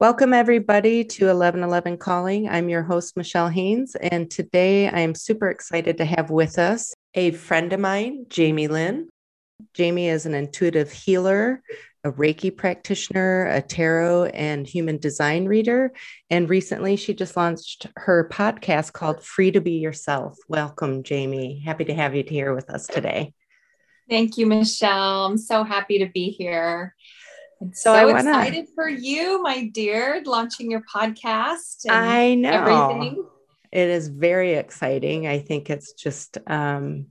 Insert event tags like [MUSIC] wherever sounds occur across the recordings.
Welcome, everybody, to 1111 Calling. I'm your host, Michelle Haynes, and today I am super excited to have with us a friend of mine, Jamie Lynn. Jamie is an intuitive healer, a Reiki practitioner, a tarot and human design reader. And recently she just launched her podcast called Free to Be Yourself. Welcome, Jamie. Happy to have you here with us today. Thank you, Michelle. I'm so happy to be here. So, so wanna... excited for you, my dear, launching your podcast. I know. Everything. It is very exciting. I think it's just um,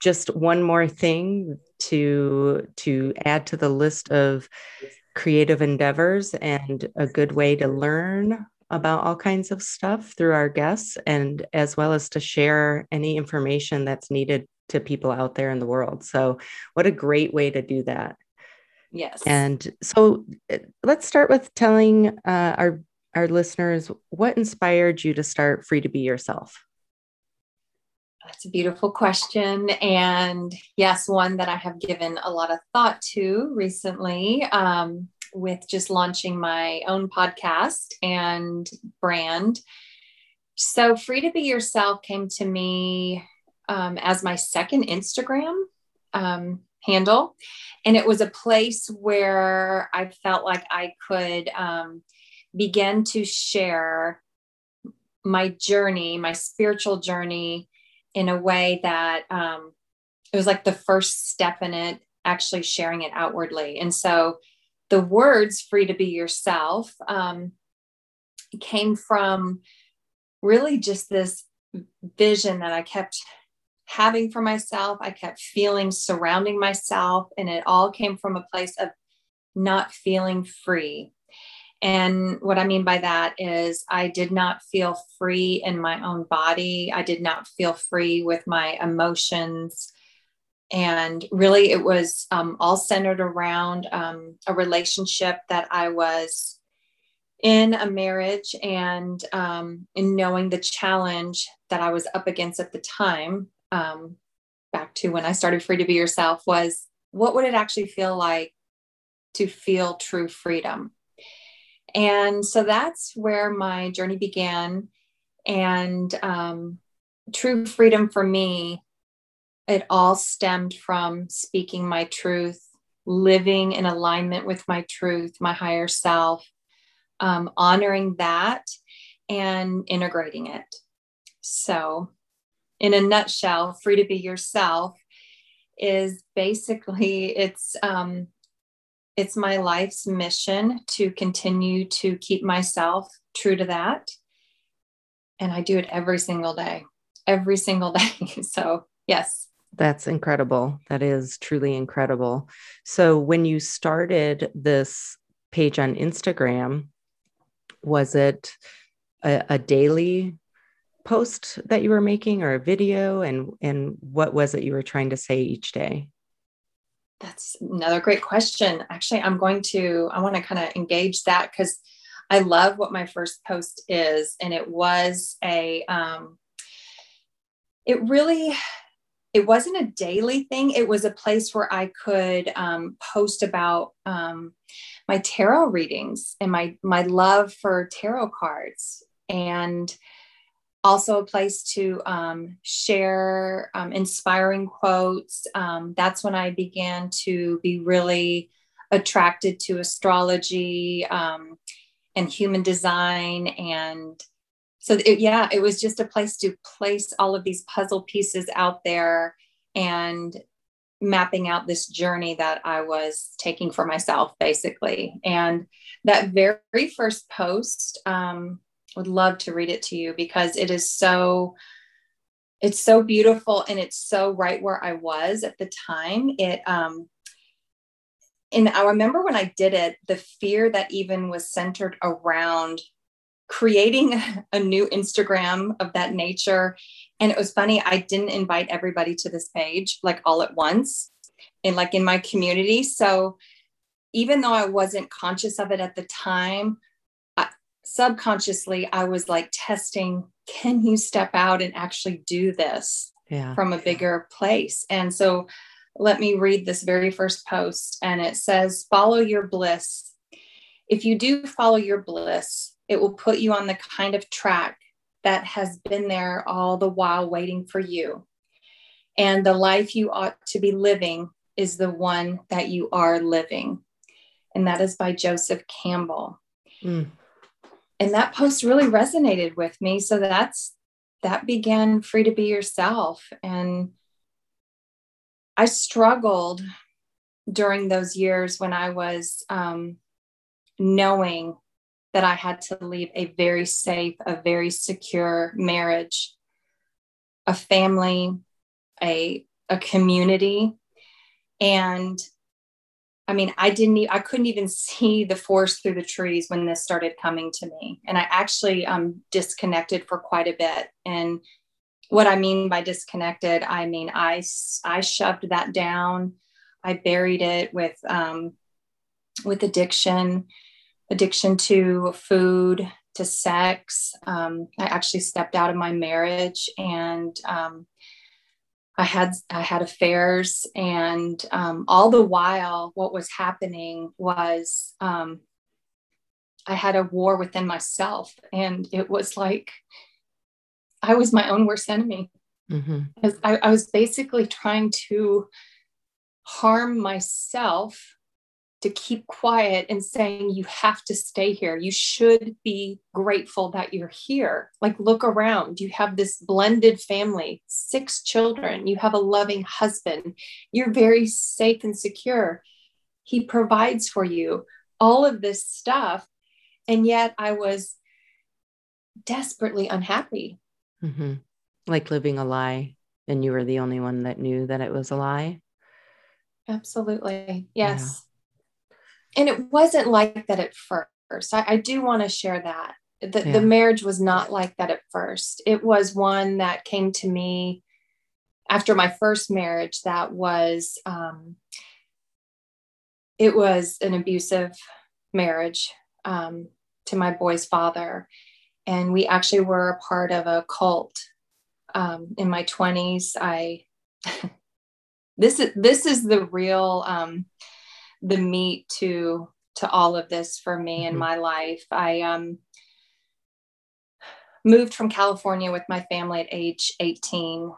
just one more thing to to add to the list of creative endeavors and a good way to learn about all kinds of stuff through our guests and as well as to share any information that's needed to people out there in the world. So what a great way to do that. Yes. And so uh, let's start with telling uh, our our listeners what inspired you to start Free to Be Yourself. That's a beautiful question. And yes, one that I have given a lot of thought to recently um, with just launching my own podcast and brand. So, Free to Be Yourself came to me um, as my second Instagram um, handle. And it was a place where I felt like I could um, begin to share my journey, my spiritual journey, in a way that um, it was like the first step in it, actually sharing it outwardly. And so the words free to be yourself um, came from really just this vision that I kept having for myself. I kept feeling surrounding myself, and it all came from a place of not feeling free. And what I mean by that is, I did not feel free in my own body. I did not feel free with my emotions. And really, it was um, all centered around um, a relationship that I was in a marriage and um, in knowing the challenge that I was up against at the time. Um, back to when I started Free to Be Yourself was what would it actually feel like to feel true freedom? And so that's where my journey began. And um, true freedom for me, it all stemmed from speaking my truth, living in alignment with my truth, my higher self, um, honoring that and integrating it. So, in a nutshell, free to be yourself is basically it's um, it's my life's mission to continue to keep myself true to that. And I do it every single day, every single [LAUGHS] day. so, yes. That's incredible. That is truly incredible. So, when you started this page on Instagram, was it a, a daily post that you were making or a video and and what was it you were trying to say each day that's another great question. Actually, I'm going to, I want to kind of engage that because I love what my first post is. And it was a, um, it really, it wasn't a daily thing. It was a place where I could um, post about um, my tarot readings and my my love for tarot cards. And also a place to um, share um, inspiring quotes. Um, that's when I began to be really attracted to astrology um, and human design. And so, it, yeah, it was just a place to place all of these puzzle pieces out there and mapping out this journey that I was taking for myself, basically. And that very first post, um, would love to read it to you because it is so it's so beautiful and it's so right where I was at the time. It um and I remember when I did it, the fear that even was centered around creating [LAUGHS] a new Instagram of that nature. And it was funny, I didn't invite everybody to this page like all at once and like in my community. So even though I wasn't conscious of it at the time, subconsciously I was like testing can you step out and actually do this yeah. from a bigger place? And so let me read this very first post and it says follow your bliss if you do follow your bliss, it will put you on the kind of track that has been there all the while waiting for you. And the life you ought to be living is the one that you are living. And that is by Joseph Campbell. Mm. And that post really resonated with me. So that's that began free to be yourself. And I struggled during those years when I was um, knowing that I had to leave a very safe, a very secure marriage, a family, a, a community. And I mean, I didn't, I couldn't even see the forest through the trees when this started coming to me. And I actually um, disconnected for quite a bit. And what I mean by disconnected, I mean, I, I shoved that down. I buried it with, um, with addiction, addiction to food, to sex. Um, I actually stepped out of my marriage and um, I had I had affairs, and um, all the while, what was happening was um, I had a war within myself, and it was like I was my own worst enemy. Mm-hmm. I, I was basically trying to harm myself to keep quiet and saying, You have to stay here. You should be grateful that you're here. Like, look around. You have this blended family, six children. You have a loving husband. You're very safe and secure. He provides for you all of this stuff. And yet I was desperately unhappy. Mm-hmm. Like living a lie. And you were the only one that knew that it was a lie. Absolutely. Yes. Yeah and it wasn't like that at first. I, I do want to share that. The, yeah. the marriage was not like that at first. It was one that came to me after my first marriage that was um, it was an abusive marriage um, to my boy's father and we actually were a part of a cult um, in my 20s i [LAUGHS] this is this is the real um, the meat to to all of this for me mm-hmm. in my life. I um, moved from California with my family at age 18,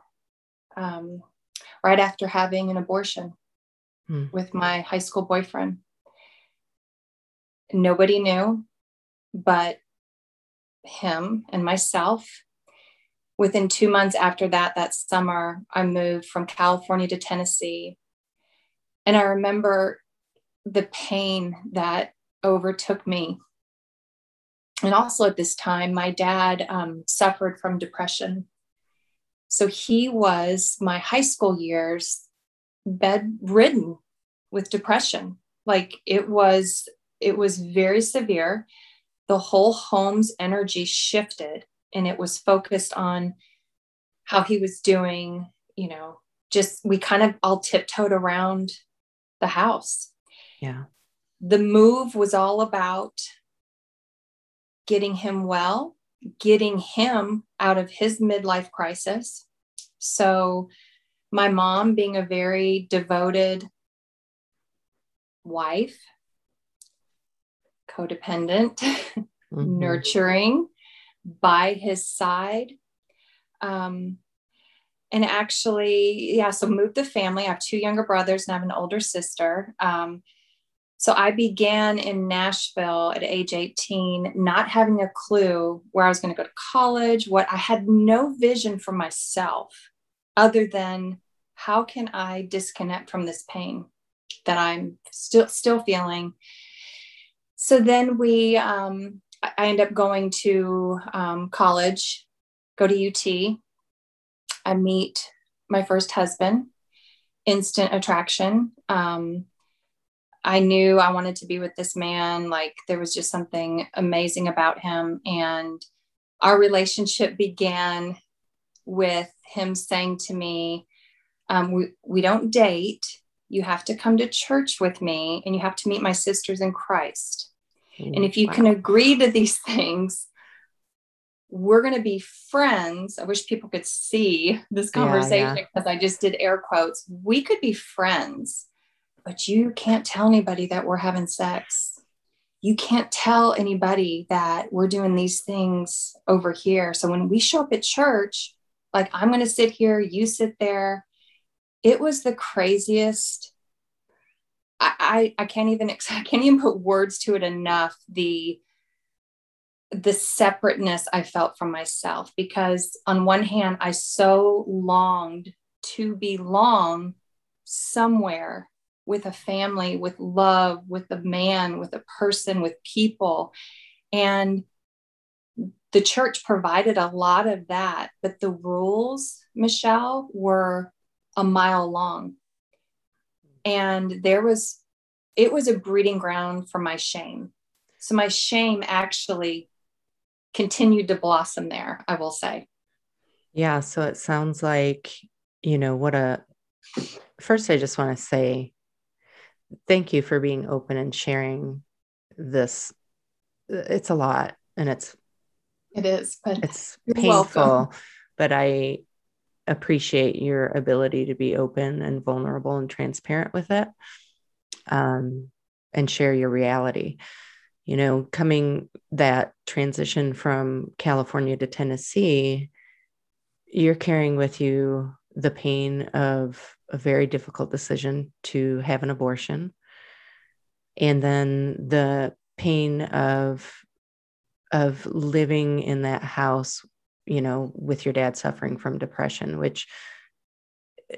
um, right after having an abortion mm. with my high school boyfriend. Nobody knew but him and myself. Within two months after that, that summer, I moved from California to Tennessee. And I remember the pain that overtook me. And also at this time, my dad um, suffered from depression. So he was my high school years bedridden with depression. Like it was, it was very severe. The whole home's energy shifted and it was focused on how he was doing, you know, just we kind of all tiptoed around the house yeah. The move was all about getting him well, getting him out of his midlife crisis. So, my mom, being a very devoted wife, codependent, [LAUGHS] mm-hmm. nurturing by his side. Um, and actually, yeah, so moved the family. I have two younger brothers and I have an older sister. Um, so I began in Nashville at age 18, not having a clue where I was going to go to college, what I had no vision for myself other than how can I disconnect from this pain that I'm still still feeling. So then we, um, I end up going to um, college, go to UT. I meet my first husband, instant attraction. Um, I knew I wanted to be with this man. Like there was just something amazing about him. And our relationship began with him saying to me, um, we, we don't date. You have to come to church with me and you have to meet my sisters in Christ. Ooh, and if you wow. can agree to these [LAUGHS] things, we're going to be friends. I wish people could see this conversation because yeah, yeah. I just did air quotes. We could be friends but you can't tell anybody that we're having sex. you can't tell anybody that we're doing these things over here. So when we show up at church, like I'm going to sit here, you sit there. It was the craziest. I, I, I can't even [LAUGHS] I can't even put words to it enough. The the separateness I felt from myself because on one hand I so longed to belong somewhere with a family, with love, with a man, with a person, with people. And the church provided a lot of that, but the rules, Michelle, were a mile long. And there was, it was a breeding ground for my shame. So my shame actually continued to blossom there, I will say. Yeah. So it sounds like, you know, what a, first, I just want to say thank you for being open and sharing this. It's a lot and it's it is, but it's painful. Welcome. But I appreciate your ability to be open and vulnerable and transparent with it um, and share your reality. You know, coming that transition from California to Tennessee, you're carrying with you the pain of a very difficult decision to have an abortion. And then the pain of of living in that house you know with your dad suffering from depression which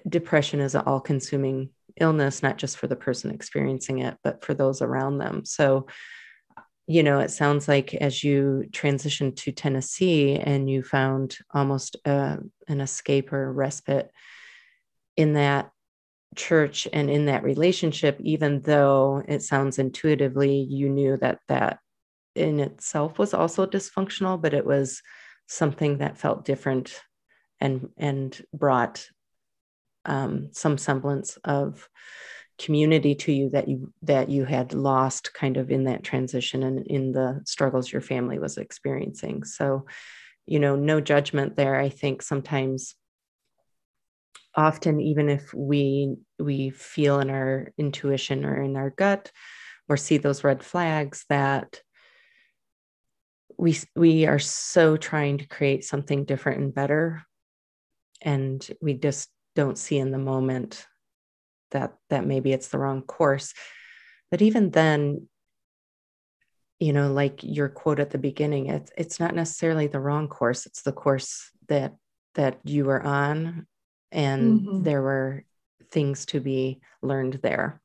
depression is an all-consuming illness not just for the person experiencing it but for those around them. So you know it sounds like as you transitioned to tennessee and you found almost uh, an escape or respite in that church and in that relationship even though it sounds intuitively you knew that that in itself was also dysfunctional, but it was something that felt different and and brought um, some semblance of community to you that you that you had lost kind of in that transition and in the struggles your family was experiencing. So you know no judgment there. I think sometimes often even if we we feel in our intuition or in our gut or see those red flags that we we are so trying to create something different and better and we just don't see in the moment that that maybe it's the wrong course but even then you know like your quote at the beginning it's it's not necessarily the wrong course it's the course that that you were on and mm-hmm. there were things to be learned there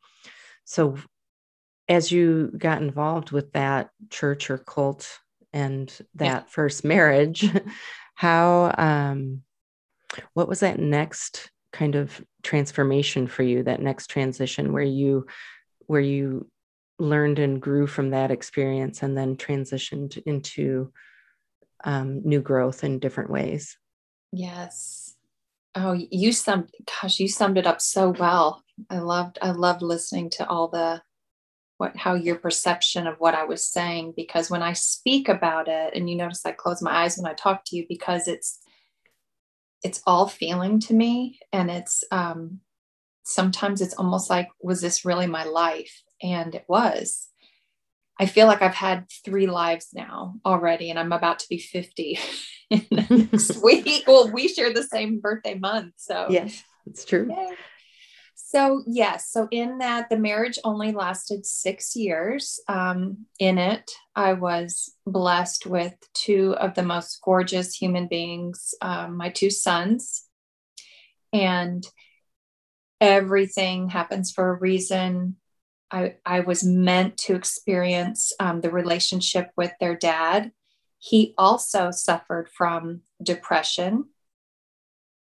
so as you got involved with that church or cult and that yeah. first marriage [LAUGHS] how um what was that next kind of transformation for you that next transition where you where you learned and grew from that experience and then transitioned into um, new growth in different ways? Yes. Oh you summed gosh you summed it up so well. I loved i loved listening to all the what how your perception of what I was saying because when I speak about it and you notice I close my eyes when I talk to you because it's it's all feeling to me and it's um sometimes it's almost like was this really my life? And it was. I feel like I've had three lives now already and I'm about to be 50 [LAUGHS] next [LAUGHS] week. Well we share the same birthday month so yes it's true. Yay. So, yes. So, in that, the marriage only lasted six years. Um, in it, I was blessed with two of the most gorgeous human beings, um, my two sons. And everything happens for a reason. I, I was meant to experience um, the relationship with their dad. He also suffered from depression,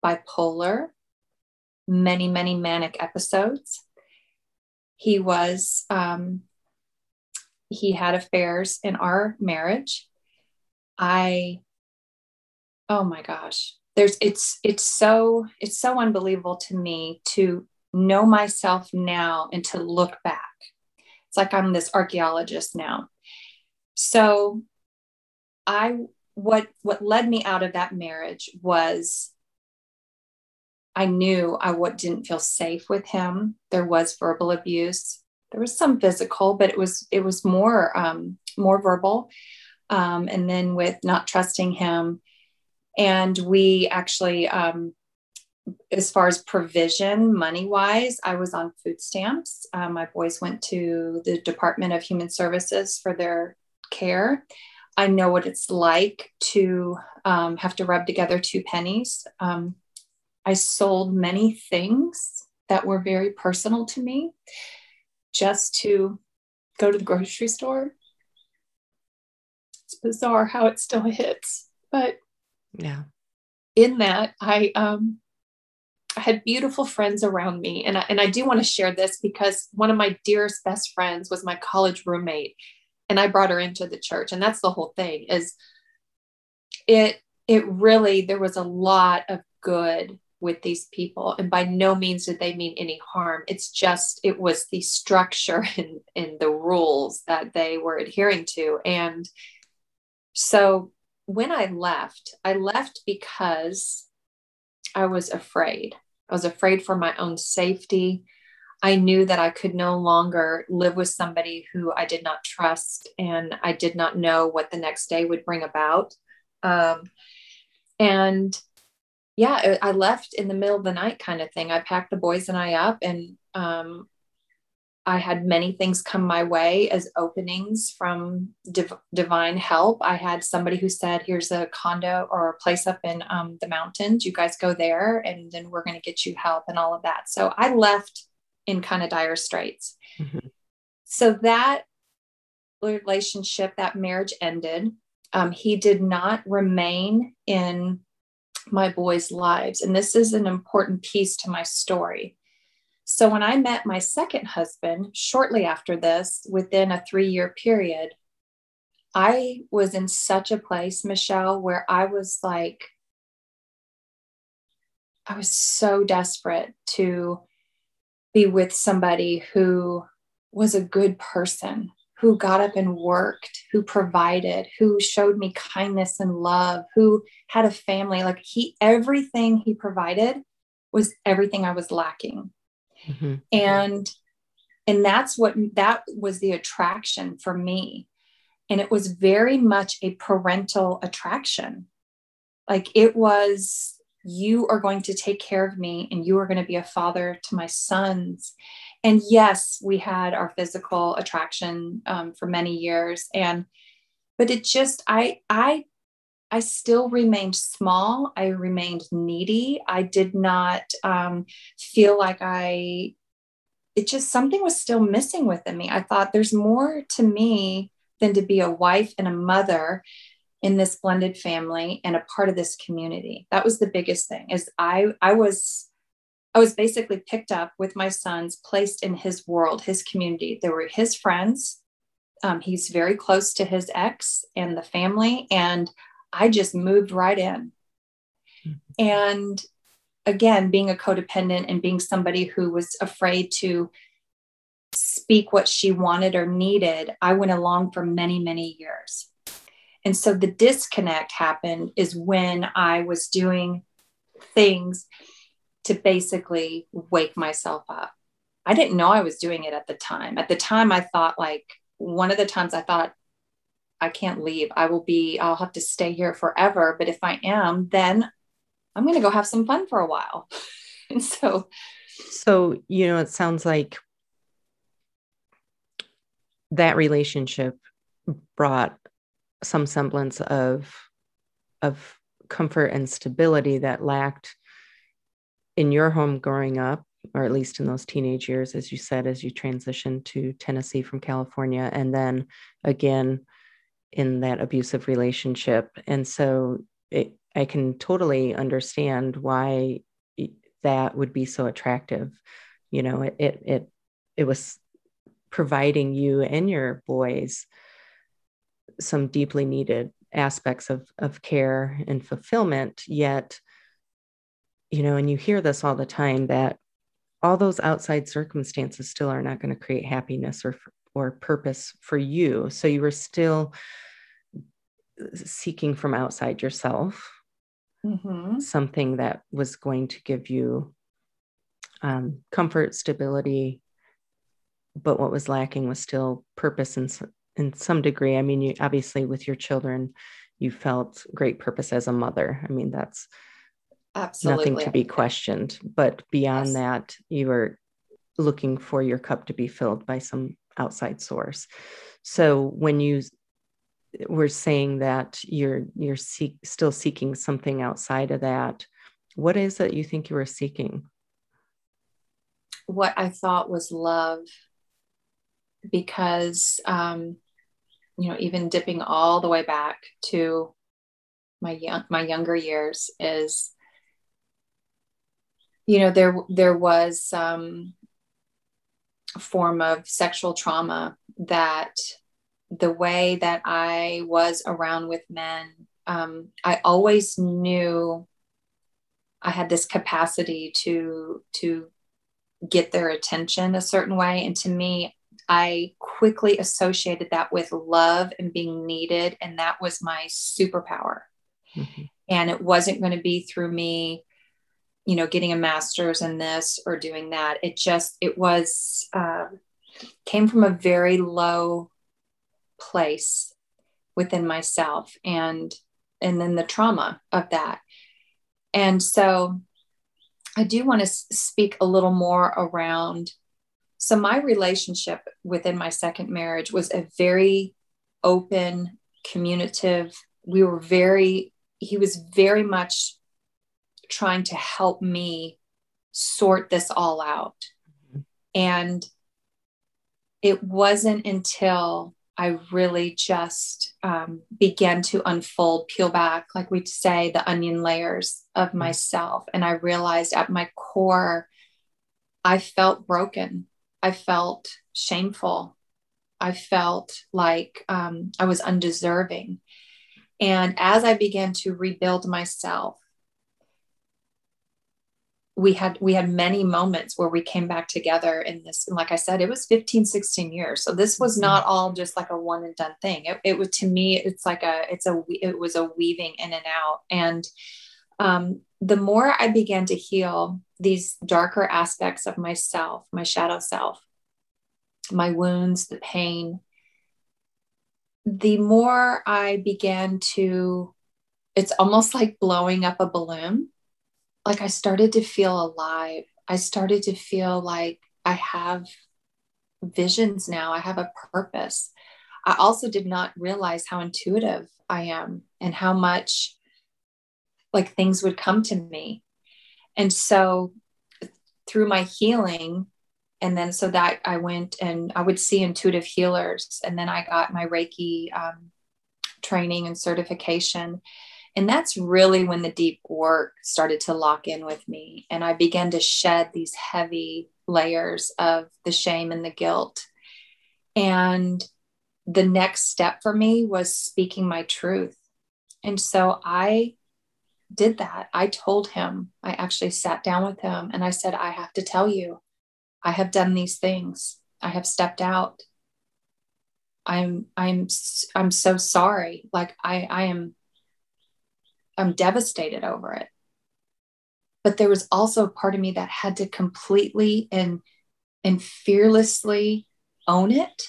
bipolar, many, many manic episodes. He was, um, he had affairs in our marriage. I, oh my gosh, there's, it's, it's so, it's so unbelievable to me to know myself now and to look back. It's like I'm this archaeologist now. So I, what, what led me out of that marriage was I knew I didn't feel safe with him. There was verbal abuse. there was some physical, but it was it was more um, more verbal. Um, and then with not trusting him, and we actually, um, as far as provision money wise, I was on food stamps. Um, my boys went to the Department of Human Services for their care. I know what it's like to um, have to rub together two pennies. Um, I sold many things that were very personal to me just to go to the grocery store. It's bizarre how it still hits, but yeah. In that, I um I had beautiful friends around me, and I, and I do want to share this because one of my dearest best friends was my college roommate, and I brought her into the church, and that's the whole thing. Is it it really there was a lot of good with these people. And by no means did they mean any harm. It's just it was the structure [LAUGHS] and, and the rules that they were adhering to. And so when i left i left because i was afraid. I was afraid for my own safety. I knew that i could no longer live with somebody who i did not trust and i did not know what the next day would bring about. Um, and yeah, I left in the middle of the night kind of thing. I packed the boys and I up and um, I had many things come my way as openings from div- divine help. I had somebody who said, Here's a condo or a place up in um, the mountains. You guys go there and then we're going to get you help and all of that. So I left in kind of dire straits. Mm-hmm. So that relationship, that marriage ended. Um, he did not remain in my boys' lives. And this is an important piece to my story. So, when I met my second husband shortly after this, within a three year period, I was in such a place, Michelle, where I was like, I was so desperate to be with somebody who was a good person, who got up and worked, who provided, who showed me kindness and love, who had a family. Like he, everything he provided was everything I was lacking. Mm-hmm. And and that's what that was the attraction for me. And it was very much a parental attraction. Like it was, you are going to take care of me and you are going to be a father to my sons and yes, we had our physical attraction um, for many years, and but it just I I I still remained small. I remained needy. I did not um, feel like I. It just something was still missing within me. I thought there's more to me than to be a wife and a mother in this blended family and a part of this community. That was the biggest thing. Is I I was I was basically picked up with my sons, placed in his world, his community. There were his friends. Um, he's very close to his ex and the family. And I just moved right in. Mm-hmm. And again, being a codependent and being somebody who was afraid to speak what she wanted or needed, I went along for many, many years. And so the disconnect happened is when I was doing things to basically wake myself up. I didn't know I was doing it at the time. At the time, I thought, like, one of the times I thought, I can't leave. I will be, I'll have to stay here forever. But if I am, then I'm going to go have some fun for a while. [LAUGHS] and so, so, you know, it sounds like that relationship brought some semblance of, of comfort and stability that lacked in your home growing up, or at least in those teenage years, as you said, as you transitioned to Tennessee from California, and then again in that abusive relationship. And so it, I can totally understand why that would be so attractive. You know, it, it, it, it was providing you and your boys some deeply needed aspects of, of care and fulfillment, yet you know, and you hear this all the time that all those outside circumstances still are not going to create happiness or or purpose for you. So you were still seeking from outside yourself mm-hmm. something that was going to give you um, comfort, stability, but what was lacking was still purpose in in some degree. I mean, you obviously with your children, you felt great purpose as a mother. I mean, that's Absolutely. nothing to be questioned. But beyond yes. that, you were looking for your cup to be filled by some outside source. So when you were saying that you're you're seek, still seeking something outside of that, what is it you think you were seeking? What I thought was love, because um, you know, even dipping all the way back to my young my younger years is you know there there was some form of sexual trauma that the way that I was around with men, um, I always knew I had this capacity to to get their attention a certain way, and to me, I quickly associated that with love and being needed, and that was my superpower. Mm-hmm. And it wasn't going to be through me you know getting a master's in this or doing that. It just it was uh, came from a very low place within myself and and then the trauma of that. And so i do want to speak a little more around so my relationship within my second marriage was a very open communicative. We were very he was very much trying to help me sort this all out. Mm-hmm. And it wasn't until I really just um, began to unfold, peel back, like we'd say, the onion layers of mm-hmm. myself. And I realized at my core, I felt broken. I felt shameful. I felt like um, I was undeserving. And as I began to rebuild myself, we had we had many moments where we came back together in this and like i said it was 15 16 years. So this was not mm-hmm. all just like a one and done thing. It, it was to me it's like a it's a it was a weaving in and out. And um, the more i began to heal these darker aspects of myself my shadow self my wounds the pain the more i began to it's almost like blowing up a balloon like I started to feel alive. I started to feel like I have visions now, I have a purpose. I also did not realize how intuitive I am and how much like things would come to me. And so through my healing, and then so that I went and I would see intuitive healers, and then I got my Reiki um, training and certification. And that's really when the deep work started to lock in with me. And I began to shed these heavy layers of the shame and the guilt. And the next step for me was speaking my truth. And so I did that. I told him, I actually sat down with him and I said, I have to tell you, I have done these things. I have stepped out. I'm I'm I'm so sorry. Like I I am I'm devastated over it. But there was also a part of me that had to completely and and fearlessly own it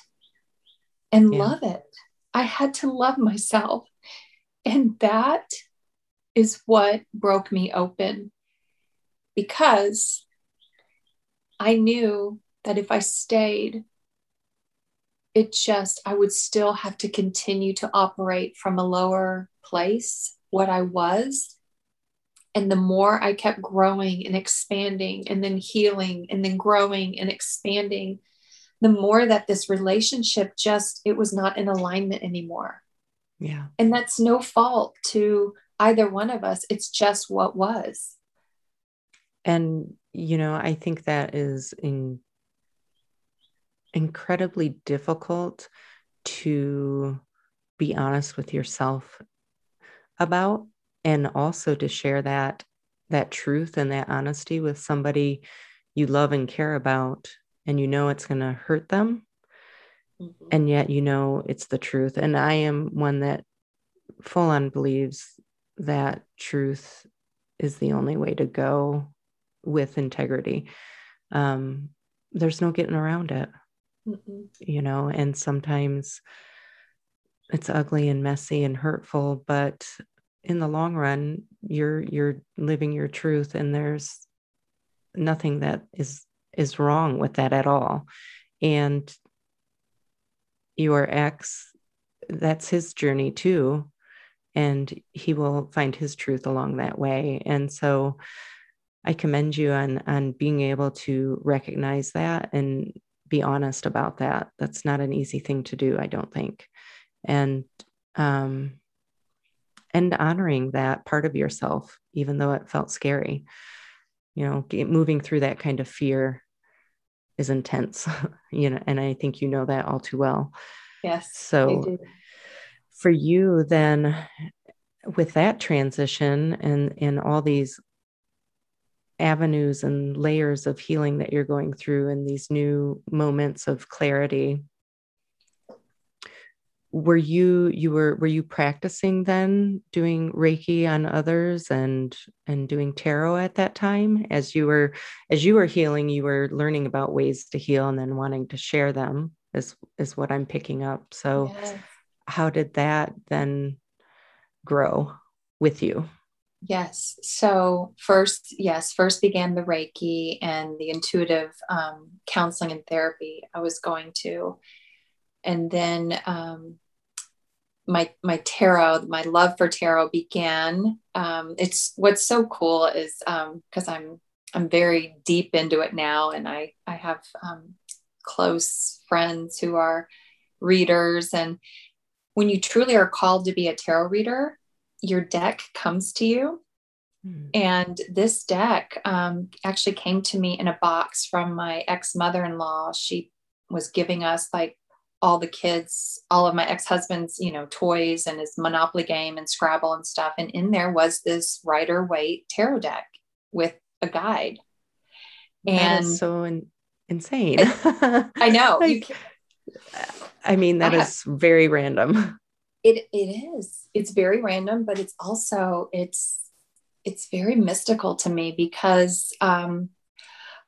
and yeah. love it. I had to love myself. And that is what broke me open because I knew that if I stayed, it just, I would still have to continue to operate from a lower place what I was. And the more I kept growing and expanding and then healing and then growing and expanding, the more that this relationship just, it was not in alignment anymore. Yeah. And that's no fault to either one of us. It's just what was. And, you know, I think that is in, incredibly difficult to be honest with yourself about and also to share that that truth and that honesty with somebody you love and care about and you know it's going to hurt them mm-hmm. and yet you know it's the truth and i am one that full on believes that truth is the only way to go with integrity um, there's no getting around it Mm-mm. you know, and sometimes it's ugly and messy and hurtful, but in the long run, you're you're living your truth and there's nothing that is is wrong with that at all. And your ex, that's his journey too. And he will find his truth along that way. And so I commend you on on being able to recognize that and be honest about that. That's not an easy thing to do, I don't think. And um and honoring that part of yourself, even though it felt scary. You know, moving through that kind of fear is intense, [LAUGHS] you know, and I think you know that all too well. Yes. So for you, then with that transition and and all these avenues and layers of healing that you're going through and these new moments of clarity were you you were were you practicing then doing reiki on others and and doing tarot at that time? As you were as you were healing you were learning about ways to heal and then wanting to share them is is what i'm picking up. So yes. how did that then grow with you? Yes. So first yes first began the reiki and the intuitive um, counseling and therapy i was going to. And then um, my my tarot, my love for tarot began. Um, it's what's so cool is because um, I'm I'm very deep into it now, and I I have um, close friends who are readers, and when you truly are called to be a tarot reader, your deck comes to you. Hmm. And this deck um, actually came to me in a box from my ex mother in law. She was giving us like all the kids, all of my ex-husband's, you know, toys and his Monopoly game and Scrabble and stuff. And in there was this Rider Waite tarot deck with a guide. And so in, insane. [LAUGHS] I know. like, I mean, that I is very random. It it is. It's very random, but it's also it's it's very mystical to me because um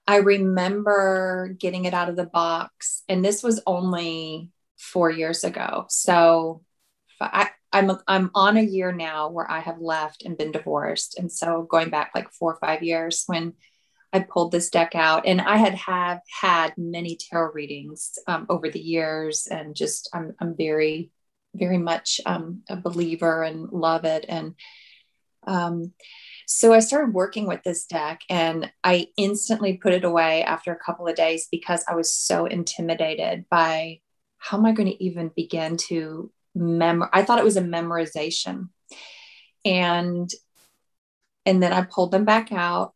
I remember getting it out of the box, and this was only four years ago. So I, I'm I'm on a year now where I have left and been divorced, and so going back like four or five years when I pulled this deck out, and I had have had many tarot readings um, over the years, and just I'm I'm very very much um, a believer and love it, and um, so I started working with this deck and I instantly put it away after a couple of days because I was so intimidated by how am I going to even begin to memor I thought it was a memorization. And and then I pulled them back out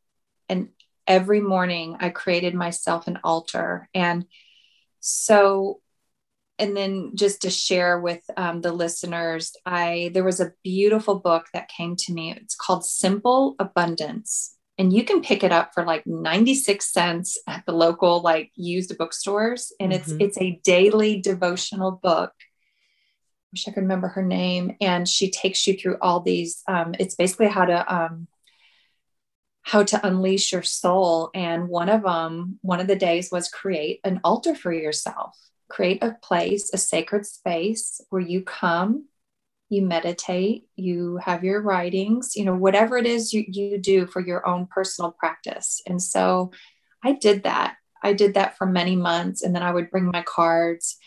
and every morning I created myself an altar and so and then just to share with um, the listeners i there was a beautiful book that came to me. It's called simple abundance. And you can pick it up for like 96 cents at the local like used bookstores. And mm-hmm. it's it's a daily devotional book. I wish i could remember her name. And she takes you through all these um, it's basically how to um, how to unleash your soul. And one of them one of the days was create an altar for yourself create a place, a sacred space where you come, you meditate, you have your writings, you know, whatever it is you, you do for your own personal practice. And so I did that. I did that for many months. And then I would bring my cards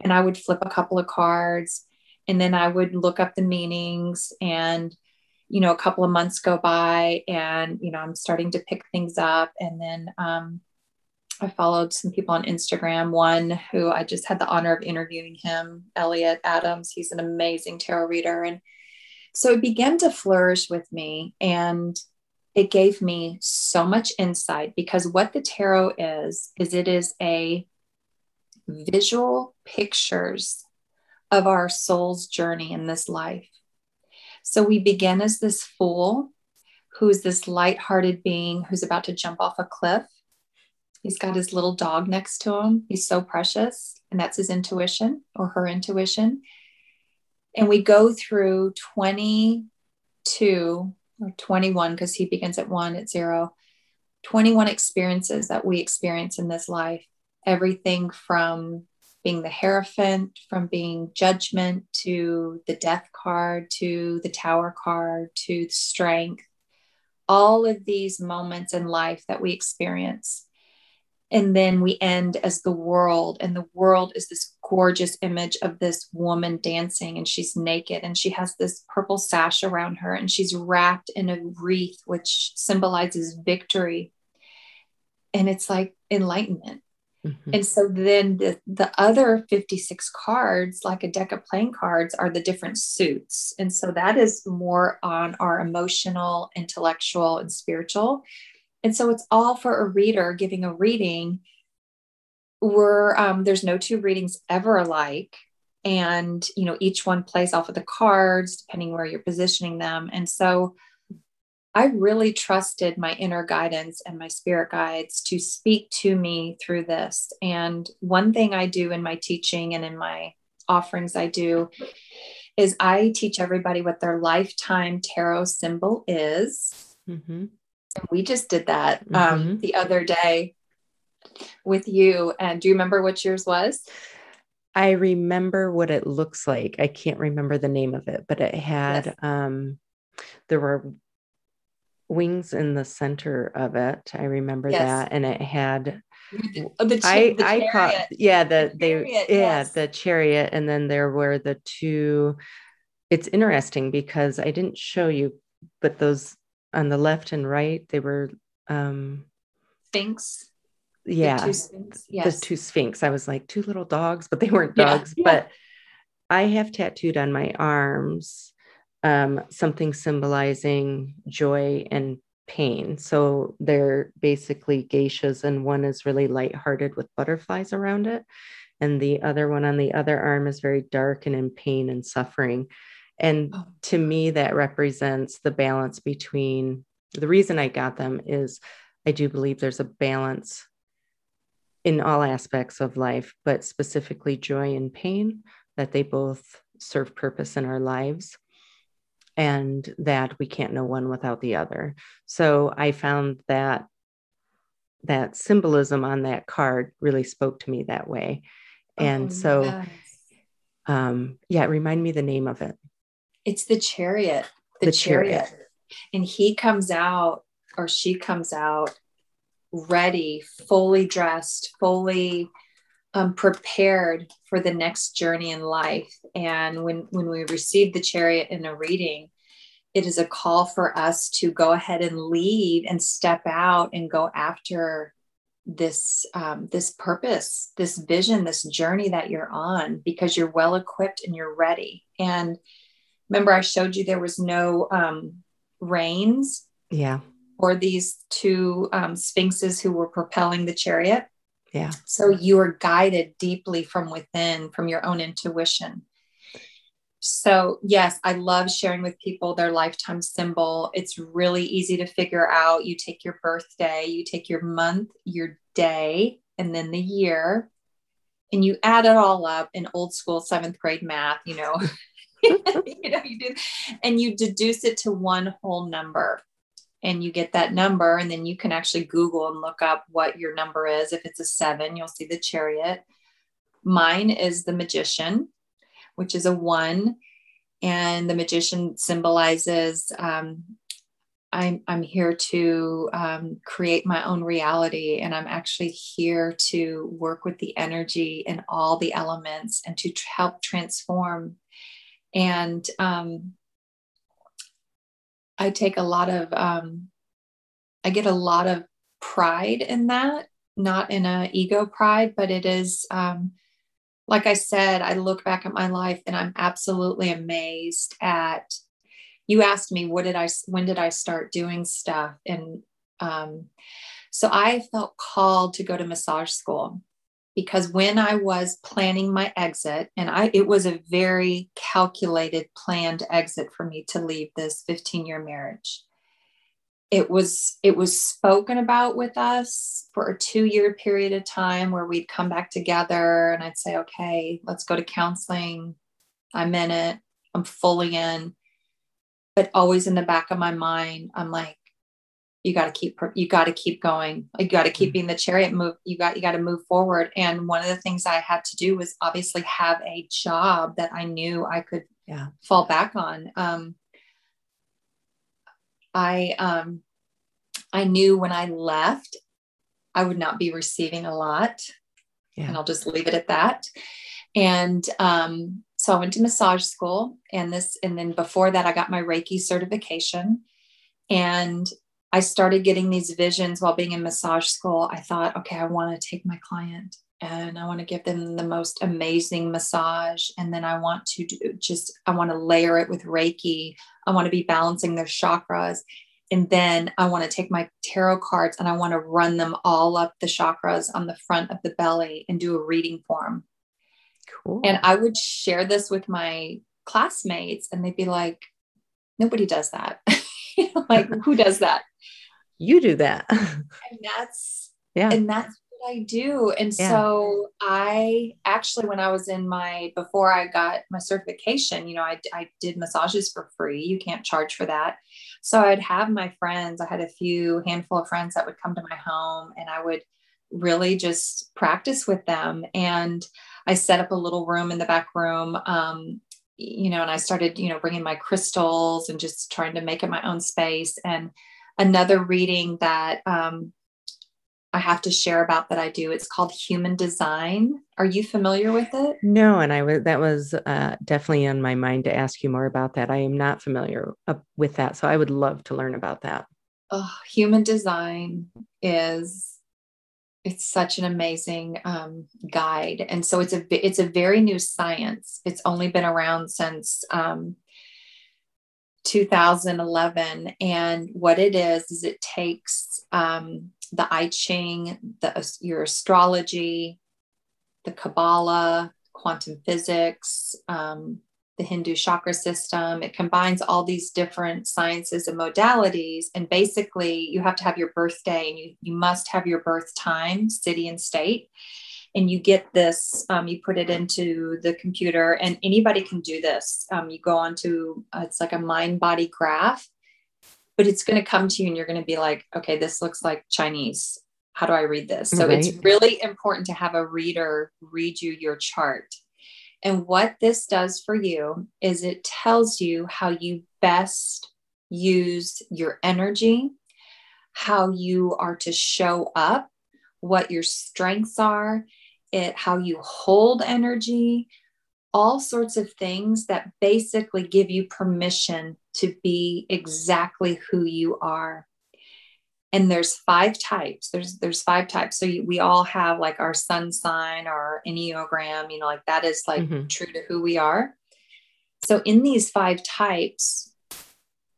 and I would flip a couple of cards and then I would look up the meanings and you know a couple of months go by and you know i'm starting to pick things up and then um, I followed some people on Instagram. One who I just had the honor of interviewing him, Elliot Adams. He's an amazing tarot reader. And so it began to flourish with me. And it gave me so much insight because what the tarot is, is it is a visual pictures of our soul's journey in this life. So we begin as this fool who's this light-hearted being who's about to jump off a cliff He's got his little dog next to him. He's so precious. And that's his intuition or her intuition. And we go through 22 or 21, because he begins at one, at zero, 21 experiences that we experience in this life. everything from being the Hierophant, from being judgment to the death card to the tower card to strength, all of these moments in life that we experience. And then we end as the world, and the world is this gorgeous image of this woman dancing, and she's naked, and she has this purple sash around her, and she's wrapped in a wreath, which symbolizes victory. And it's like enlightenment Mm-hmm. And so then the, the other 56 cards, like a deck of playing cards, are the different suits. And so that is more on our emotional, intellectual, and spiritual. And so it's all for a reader giving a reading where um, there's no two readings ever alike. And, you know, each one plays off of the cards, depending where you're positioning them. And so I really trusted my inner guidance and my spirit guides to speak to me through this. And one thing I do in my teaching and in my offerings, I do is I teach everybody what their lifetime tarot symbol is. Mm-hmm. And we just did that um, mm-hmm. the other day with you. And do you remember what yours was? I remember what it looks like. I can't remember the name of it, but it had yes. um there were wings in the center of it. I remember yes. that, and it had. Oh, the, I the I caught yeah the, the they chariot, yeah yes. the chariot and then there were the two. It's interesting because I didn't show you, but those on the left and right they were um sphinx. Yeah, the two sphinx. Yes. the two sphinx. I was like two little dogs, but they weren't dogs. Yeah. But I have tattooed on my arms um, something symbolizing joy and pain. So they're basically geishas, and one is really lighthearted with butterflies around it. And the other one on the other arm is very dark and in pain and suffering. And oh. to me, that represents the balance between the reason I got them is I do believe there's a balance in all aspects of life, but specifically joy and pain, that they both serve purpose in our lives and that we can't know one without the other. So I found that that symbolism on that card really spoke to me that way. And oh, so yes. um yeah, remind me the name of it. It's the chariot. The, the chariot. chariot. And he comes out or she comes out ready, fully dressed, fully um, prepared for the next journey in life. And when, when we receive the chariot in a reading, it is a call for us to go ahead and lead and step out and go after this um, this purpose this vision this journey that you're on because you're well equipped and you're ready and remember i showed you there was no um, reins yeah or these two um, sphinxes who were propelling the chariot yeah. So you are guided deeply from within, from your own intuition. So, yes, I love sharing with people their lifetime symbol. It's really easy to figure out. You take your birthday, you take your month, your day, and then the year, and you add it all up in old school seventh grade math, you know. [LAUGHS] [LAUGHS] you know, you do, and you deduce it to one whole number. And you get that number and then you can actually google and look up what your number is. If it's a seven you'll see the chariot. Mine is the magician which is a one. And the magician symbolizes um, I'm, I'm here to um, create my own reality. And i'm actually here to work with the energy and all the elements and to help transform and um, I take a lot of, um, I get a lot of pride in that, not in a ego pride, but it is, um, like I said, I look back at my life and I'm absolutely amazed at. You asked me, what did I, when did I start doing stuff? And um, so I felt called to go to massage school because when I was planning my exit, and I it was a very calculated, planned exit for me to leave this 15 year marriage. It was it was spoken about with us for a two year period of time where we'd come back together and I'd say, okay, let's go to counseling. I'm in it. I'm fully in. But always in the back of my mind, I'm like, you got to keep you got to keep going you got to keep mm-hmm. being the chariot move you got you got to move forward and one of the things i had to do was obviously have a job that i knew i could yeah. fall back on um, i um, i knew when i left i would not be receiving a lot yeah. and i'll just leave it at that and um, so i went to massage school and this and then before that i got my reiki certification and I started getting these visions while being in massage school. I thought, okay, I want to take my client and I want to give them the most amazing massage. And then I want to do just, I want to layer it with Reiki. I want to be balancing their chakras. And then I want to take my tarot cards and I want to run them all up the chakras on the front of the belly and do a reading for them. Cool. And I would share this with my classmates and they'd be like, nobody does that. [LAUGHS] like, who does that? you do that. [LAUGHS] and that's yeah. And that's what I do. And yeah. so I actually, when I was in my, before I got my certification, you know, I, I did massages for free. You can't charge for that. So I'd have my friends, I had a few handful of friends that would come to my home and I would really just practice with them. And I set up a little room in the back room. Um, you know, and I started, you know, bringing my crystals and just trying to make it my own space. And another reading that um, I have to share about that I do. It's called Human Design. Are you familiar with it? No, and I was that was uh, definitely on my mind to ask you more about that. I am not familiar uh, with that, so I would love to learn about that. Oh, human design is it's such an amazing um, guide, and so it's a it's a very new science. It's only been around since um, 2011. And what it is, is it takes um, the I Ching, the, your astrology, the Kabbalah, quantum physics, um, the Hindu chakra system. It combines all these different sciences and modalities. And basically, you have to have your birthday and you, you must have your birth time, city, and state and you get this um, you put it into the computer and anybody can do this um, you go onto uh, it's like a MyBodyGraph but it's going to come to you and you're going to be like okay this looks like chinese how do i read this so right. it's really important to have a reader read you your chart and what this does for you is it tells you how you best use your energy how you are to show up what your strengths are it how you hold energy, all sorts of things that basically give you permission to be exactly who you are. And there's five types. There's there's five types. So you, we all have like our sun sign, our enneagram. You know, like that is like mm-hmm. true to who we are. So in these five types,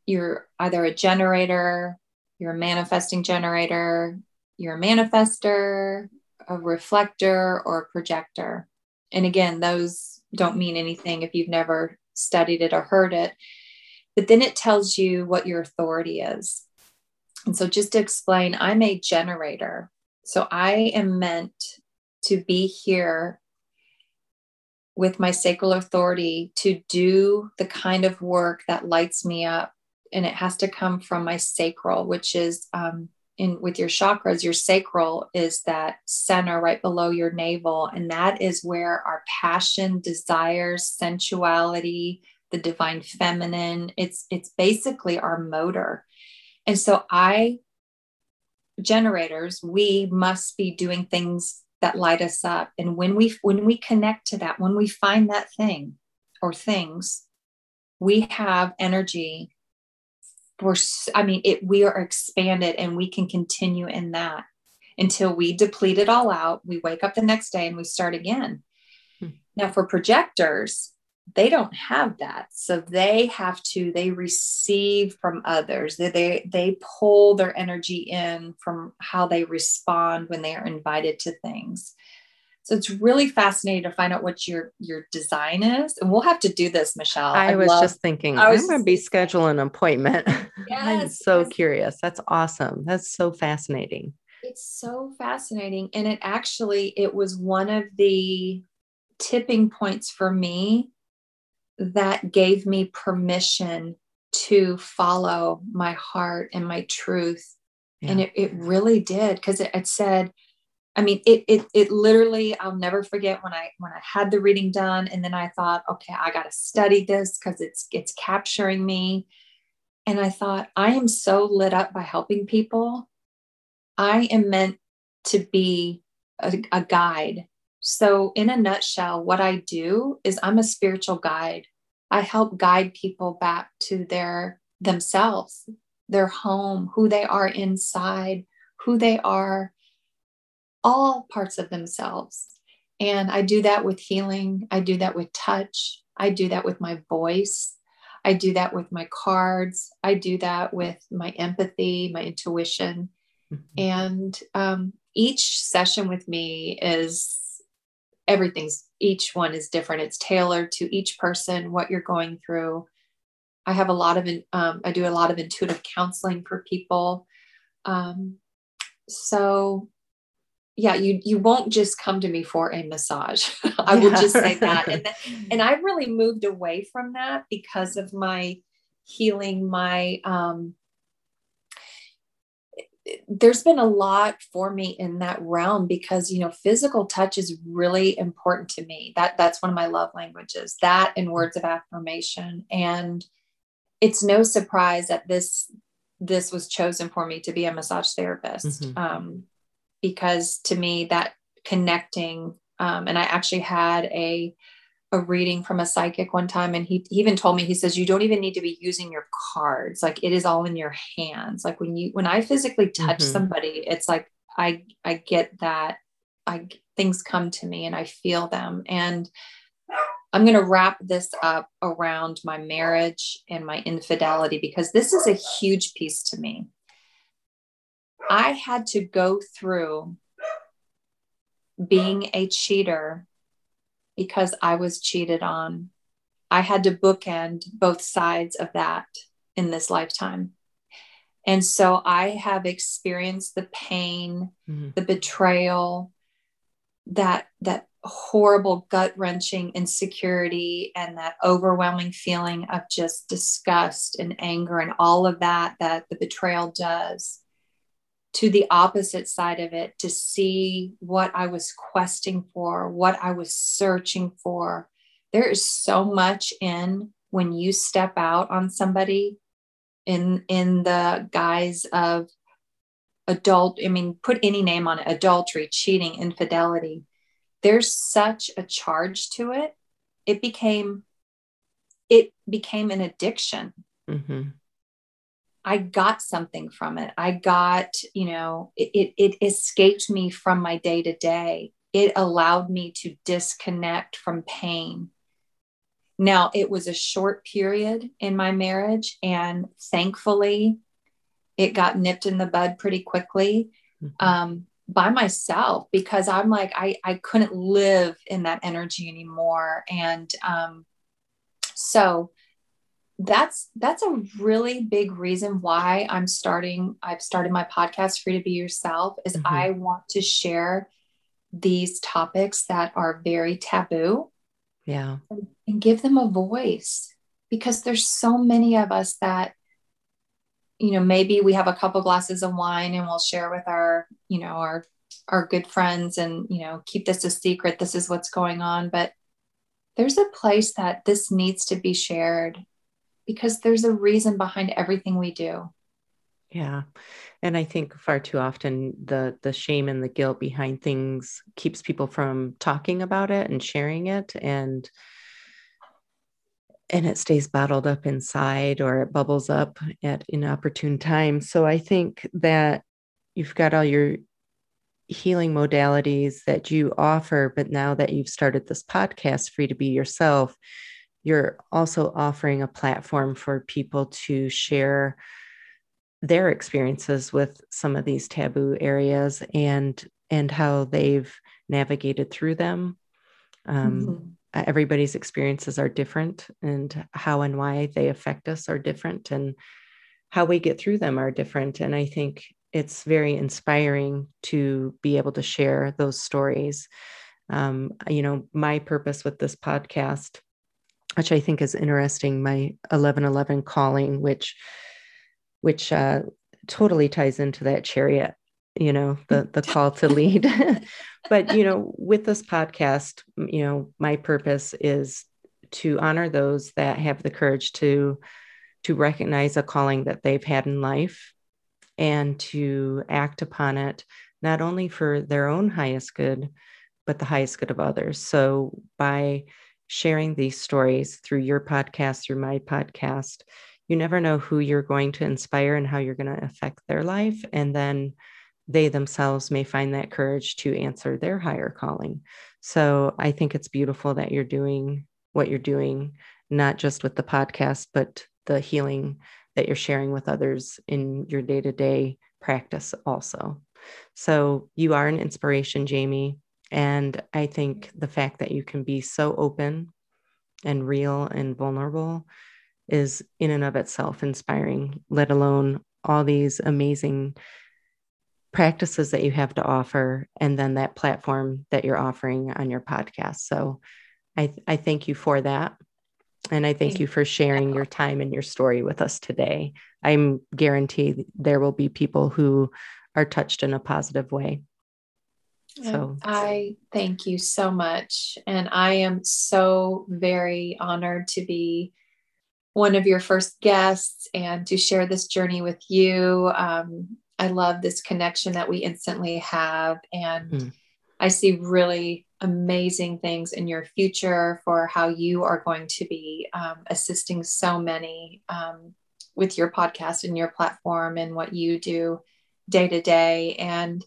you're either a generator, you're a manifesting generator, you're a manifester, a reflector or a projector. And again, those don't mean anything if you've never studied it or heard it. But then it tells you what your authority is. And so, just to explain, I'm a generator. So, I am meant to be here with my sacral authority to do the kind of work that lights me up. And it has to come from my sacral, which is um, in with your chakras your sacral is that center right below your navel and that is where our passion desires sensuality the divine feminine it's it's basically our motor and so i generators we must be doing things that light us up and when we when we connect to that when we find that thing or things we have energy we're i mean it we are expanded and we can continue in that until we deplete it all out we wake up the next day and we start again hmm. now for projectors they don't have that so they have to they receive from others they, they they pull their energy in from how they respond when they are invited to things so it's really fascinating to find out what your your design is, and we'll have to do this, Michelle. I, I was love, just thinking I was, I'm going to be scheduling an appointment. [LAUGHS] Yes, I'm so yes. curious. That's awesome. That's so fascinating. It's so fascinating, and it actually it was one of the tipping points for me that gave me permission to follow my heart and my truth Yeah. And it, it really did because it, it said, I mean, it, it it literally, I'll never forget when I when I had the reading done, and then I thought, okay, I got to study this because it's it's capturing me. And I thought, I am so lit up by helping people. I am meant to be a, a guide. So, in a nutshell, what I do is I'm a spiritual guide. I help guide people back to their themselves, their home, who they are inside, who they are, all parts of themselves. And I do that with healing. I do that with touch. I do that with my voice. I do that with my cards. I do that with my empathy, my intuition. Mm-hmm. And um, each session with me is everything's, each one is different. It's tailored to each person, what you're going through. I have a lot of, um, I do a lot of intuitive counseling for people. Um, so yeah, you you won't just come to me for a massage. [LAUGHS] I will just say that. And and I've really moved away from that because of my healing, my um there's been a lot for me in that realm because you know physical touch is really important to me. That that's one of my love languages that and words of affirmation. And it's no surprise that this this was chosen for me to be a massage therapist mm-hmm. um, because to me that connecting um, and i actually had a a reading from a psychic one time and he, he even told me he says you don't even need to be using your cards. Like it is all in your hands. Like when you when i physically touch mm-hmm. somebody it's like i i get that i things come to me and i feel them. And i'm going to wrap this up around my marriage and my infidelity because this is a huge piece to me. I had to go through being a cheater because I was cheated on. I had to bookend both sides of that in this lifetime. And so I have experienced the pain, mm-hmm. the betrayal, that that horrible gut-wrenching insecurity and that overwhelming feeling of just disgust and anger and all of that that the betrayal does to the opposite side of it to see what I was questing for, what I was searching for. There is so much in when you step out on somebody in in the guise of adult, I mean, put any name on it, adultery, cheating, infidelity. There's such a charge to it. It became it became an addiction. Mm-hmm. I got something from it. I got, you know, it, it, it escaped me from my day to day. It allowed me to disconnect from pain. Now, it was a short period in my marriage, and thankfully, it got nipped in the bud pretty quickly mm-hmm. um, by myself because I'm like, I, I couldn't live in that energy anymore. And um, so, that's that's a really big reason why i'm starting i've started my podcast free to be yourself is mm-hmm. i want to share these topics that are very taboo yeah and, and give them a voice because there's so many of us that you know maybe we have a couple glasses of wine and we'll share with our you know our our good friends and you know keep this a secret this is what's going on but there's a place that this needs to be shared because there's a reason behind everything we do. Yeah. And I think far too often the the shame and the guilt behind things keeps people from talking about it and sharing it and and it stays bottled up inside or it bubbles up at inopportune times. So I think that you've got all your healing modalities that you offer, but now that you've started this podcast, Free to Be Yourself, you're also offering a platform for people to share their experiences with some of these taboo areas and and how they've navigated through them. Um, mm-hmm. everybody's experiences are different and how and why they affect us are different and how we get through them are different. And i think it's very inspiring to be able to share those stories. Um, you know my purpose with this podcast which I think is interesting. My 1111 calling, which which uh, totally ties into that chariot you know the the call to lead [LAUGHS] but you know with this podcast you know my purpose is to honor those that have the courage to to recognize a calling that they've had in life and to act upon it not only for their own highest good but the highest good of others so by sharing these stories through your podcast through my podcast you never know who you're going to inspire and how you're going to affect their life and then they themselves may find that courage to answer their higher calling. So I think it's beautiful that you're doing what you're doing, not just with the podcast, but the healing that you're sharing with others in your day to day practice also. So you are an inspiration, Jamie. And I think the fact that you can be so open and real and vulnerable is in and of itself inspiring, let alone all these amazing practices that you have to offer and then that platform that you're offering on your podcast. So I, I thank you for that. And I thank you for sharing your time and your story with us today. I'm guaranteed there will be people who are touched in a positive way. So I thank you so much. And I am so very honored to be one of your first guests and to share this journey with you. Um, I love this connection that we instantly have. And mm. I see really amazing things in your future for how you are going to be um, assisting so many um, with your podcast and your platform and what you do day to day. And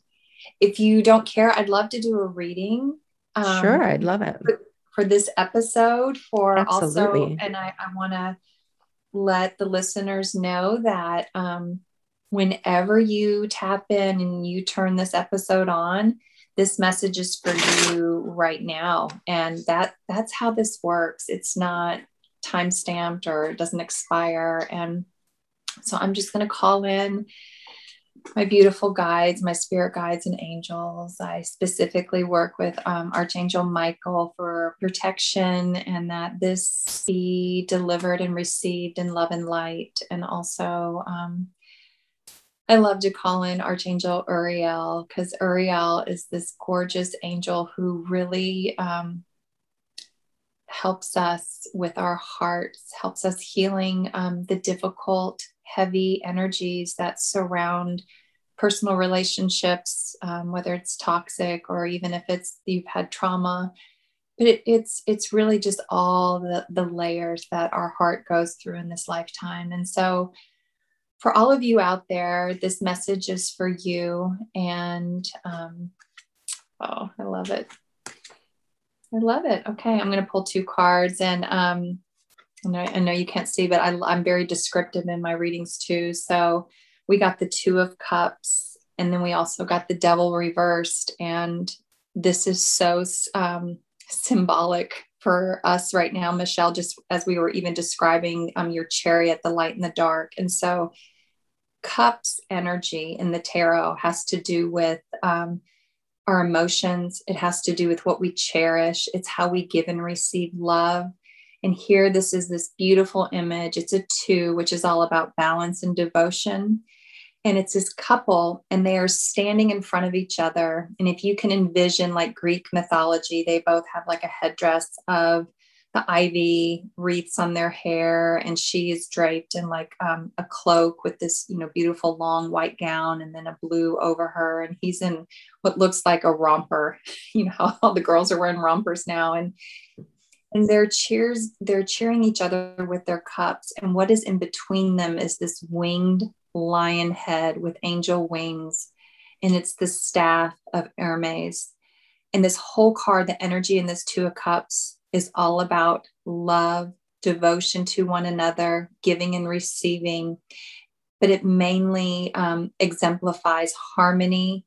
if you don't care, I'd love to do a reading. Um, sure, I'd love it. For, for this episode, for Absolutely. also, and I, I want to let the listeners know that um, whenever you tap in and you turn this episode on, this message is for you right now. And that that's how this works. It's not time stamped or it doesn't expire. And so I'm just going to call in my beautiful guides, my spirit guides and angels. I specifically work with um, Archangel Michael for protection and that this be delivered and received in love and light. And also, um, I love to call in Archangel Uriel because Uriel is this gorgeous angel who really um, helps us with our hearts, helps us healing um, the difficult, heavy energies that surround personal relationships, um, whether it's toxic or even if it's you've had trauma. But it, it's it's really just all the the layers that our heart goes through in this lifetime, and so for all of you out there, this message is for you. And um, oh, I love it. I love it. Okay, I'm going to pull two cards, and um, I, I know you can't see, but I, I'm very descriptive in my readings too. So we got the Two of Cups, and then we also got the Devil reversed, and this is so um, symbolic for us right now, Michelle. Just as we were even describing um, your chariot, the light and the dark, and so cups energy in the tarot has to do with um, our emotions it has to do with what we cherish it's how we give and receive love and here this is this beautiful image. It's a two which is all about balance and devotion. And it's this couple and they are standing in front of each other. And if you can envision like greek mythology they both have like a headdress of the ivy wreaths on their hair and she is draped in like um, a cloak with this you know beautiful long white gown and then a blue over her. And he's in what looks like a romper. [LAUGHS] You know all the girls are wearing rompers now. And and they're cheers they're cheering each other with their cups. And what is in between them is this winged lion head with angel wings. And it's the staff of hermes. And this whole card the energy in this two of cups is all about love, devotion to one another, giving and receiving, but it mainly um, exemplifies harmony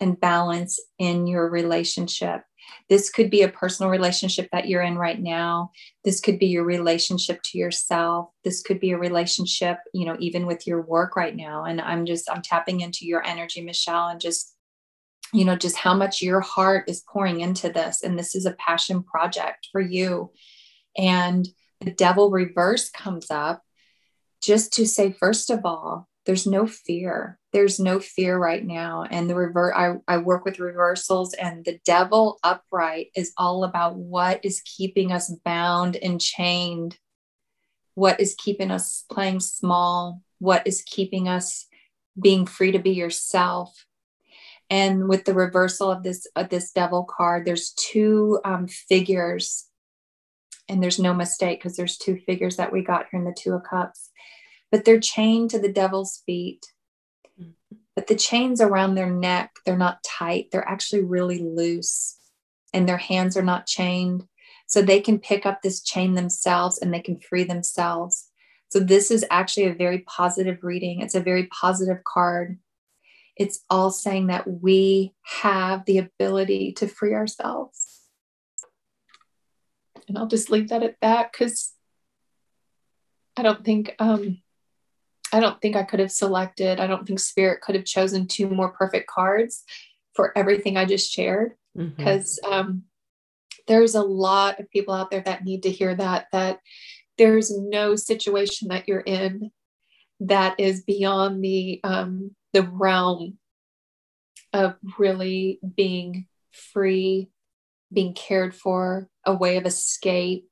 and balance in your relationship. This could be a personal relationship that you're in right now. This could be your relationship to yourself. This could be a relationship, you know, even with your work right now. And I'm just, I'm tapping into your energy, Michelle, and just you know just how much your heart is pouring into this and this is a passion project for you and the devil reverse comes up just to say first of all there's no fear. There's no fear right now. And the revert, I, I work with reversals, and the devil upright is all about what is keeping us bound and chained, what is keeping us playing small, what is keeping us being free to be yourself. And with the reversal of this of this devil card, there's two um, figures, and there's no mistake because there's two figures that we got here in the Two of Cups but they're chained to the devil's feet. But the chains around their neck, they're not tight, they're actually really loose, and their hands are not chained. So they can pick up this chain themselves and they can free themselves. So this is actually a very positive reading. It's a very positive card. It's all saying that we have the ability to free ourselves. And I'll just leave that at that because I don't think um, I don't think I could have selected, I don't think Spirit could have chosen two more perfect cards for everything I just shared. Because mm-hmm. um, there's a lot of people out there that need to hear that, that there's no situation that you're in that is beyond the um, the realm of really being free, being cared for, a way of escape,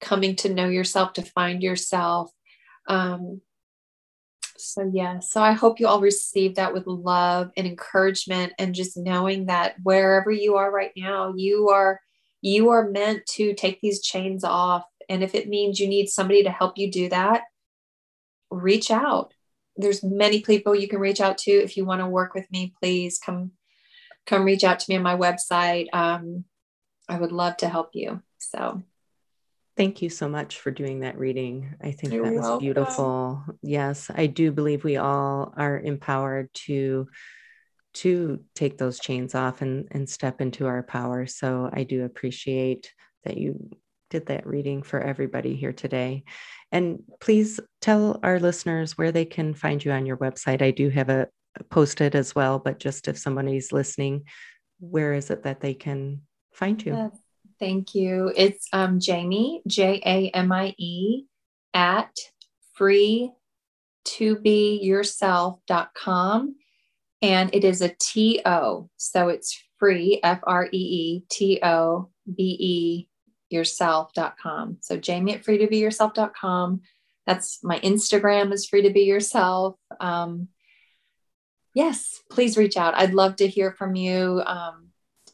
coming to know yourself, to find yourself, um, so, yeah. So, I hope you all receive that with love and encouragement and just knowing that wherever you are right now, you are you are meant to take these chains off and if it means you need somebody to help you do that, reach out. There's many people you can reach out to if you want to work with me, please come come reach out to me on my website. Um, I would love to help you. So Thank you so much for doing that reading. I think You're that was welcome. beautiful. Yes, I do believe we all are empowered to to take those chains off and and step into our power. So I do appreciate that you did that reading for everybody here today. And please tell our listeners where they can find you on your website. I do have a posted as well, but just if somebody's listening, where is it that they can find you? Thank you. It's um, Jamie, J A M I E, at free to be yourself.com. And it is a T O. So it's free, F R E E T O B E yourself.com. So Jamie at free to be yourself.com. That's my Instagram is free to be yourself. Um, yes, please reach out. I'd love to hear from you. Um,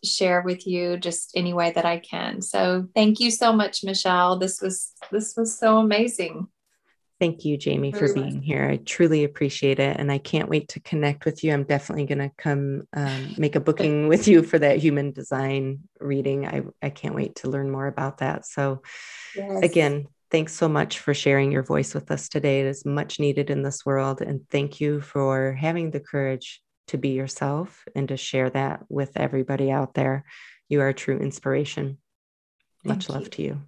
share with you just any way that I can. So thank you so much, Michelle. This was this was so amazing. Thank you, Jamie, for being here. I truly appreciate it. And I can't wait to connect with you. I'm definitely going to come um, make a booking [LAUGHS] with you for that human design reading. I, I can't wait to learn more about that. So, yes. again, thanks so much for sharing your voice with us today. It is much needed in this world. And thank you for having the courage to be yourself and to share that with everybody out there. You are a true inspiration. Thank Much you. love to you.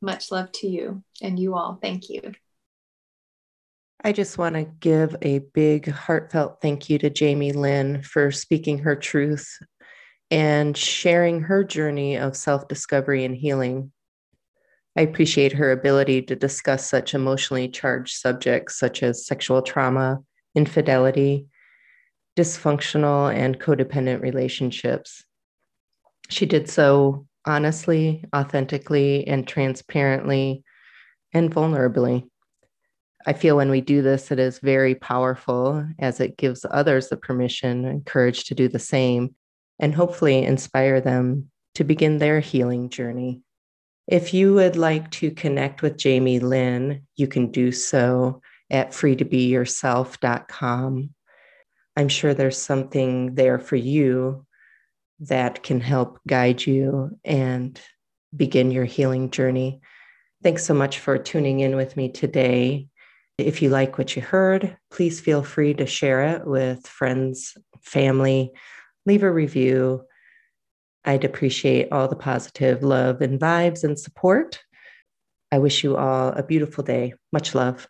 Much love to you and you all. Thank you. I just want to give a big heartfelt thank you to Jamie Lynn for speaking her truth and sharing her journey of self discovery and healing. I appreciate her ability to discuss such emotionally charged subjects such as sexual trauma, infidelity, dysfunctional and codependent relationships. She did so honestly, authentically, and transparently and vulnerably. I feel when we do this, it is very powerful as it gives others the permission and courage to do the same and hopefully inspire them to begin their healing journey. If you would like to connect with Jamie Lynn, you can do so at freetobeyourself.com. I'm sure there's something there for you that can help guide you and begin your healing journey. Thanks so much for tuning in with me today. If you like what you heard, please feel free to share it with friends, family, leave a review. I'd appreciate all the positive love and vibes and support. I wish you all a beautiful day. Much love.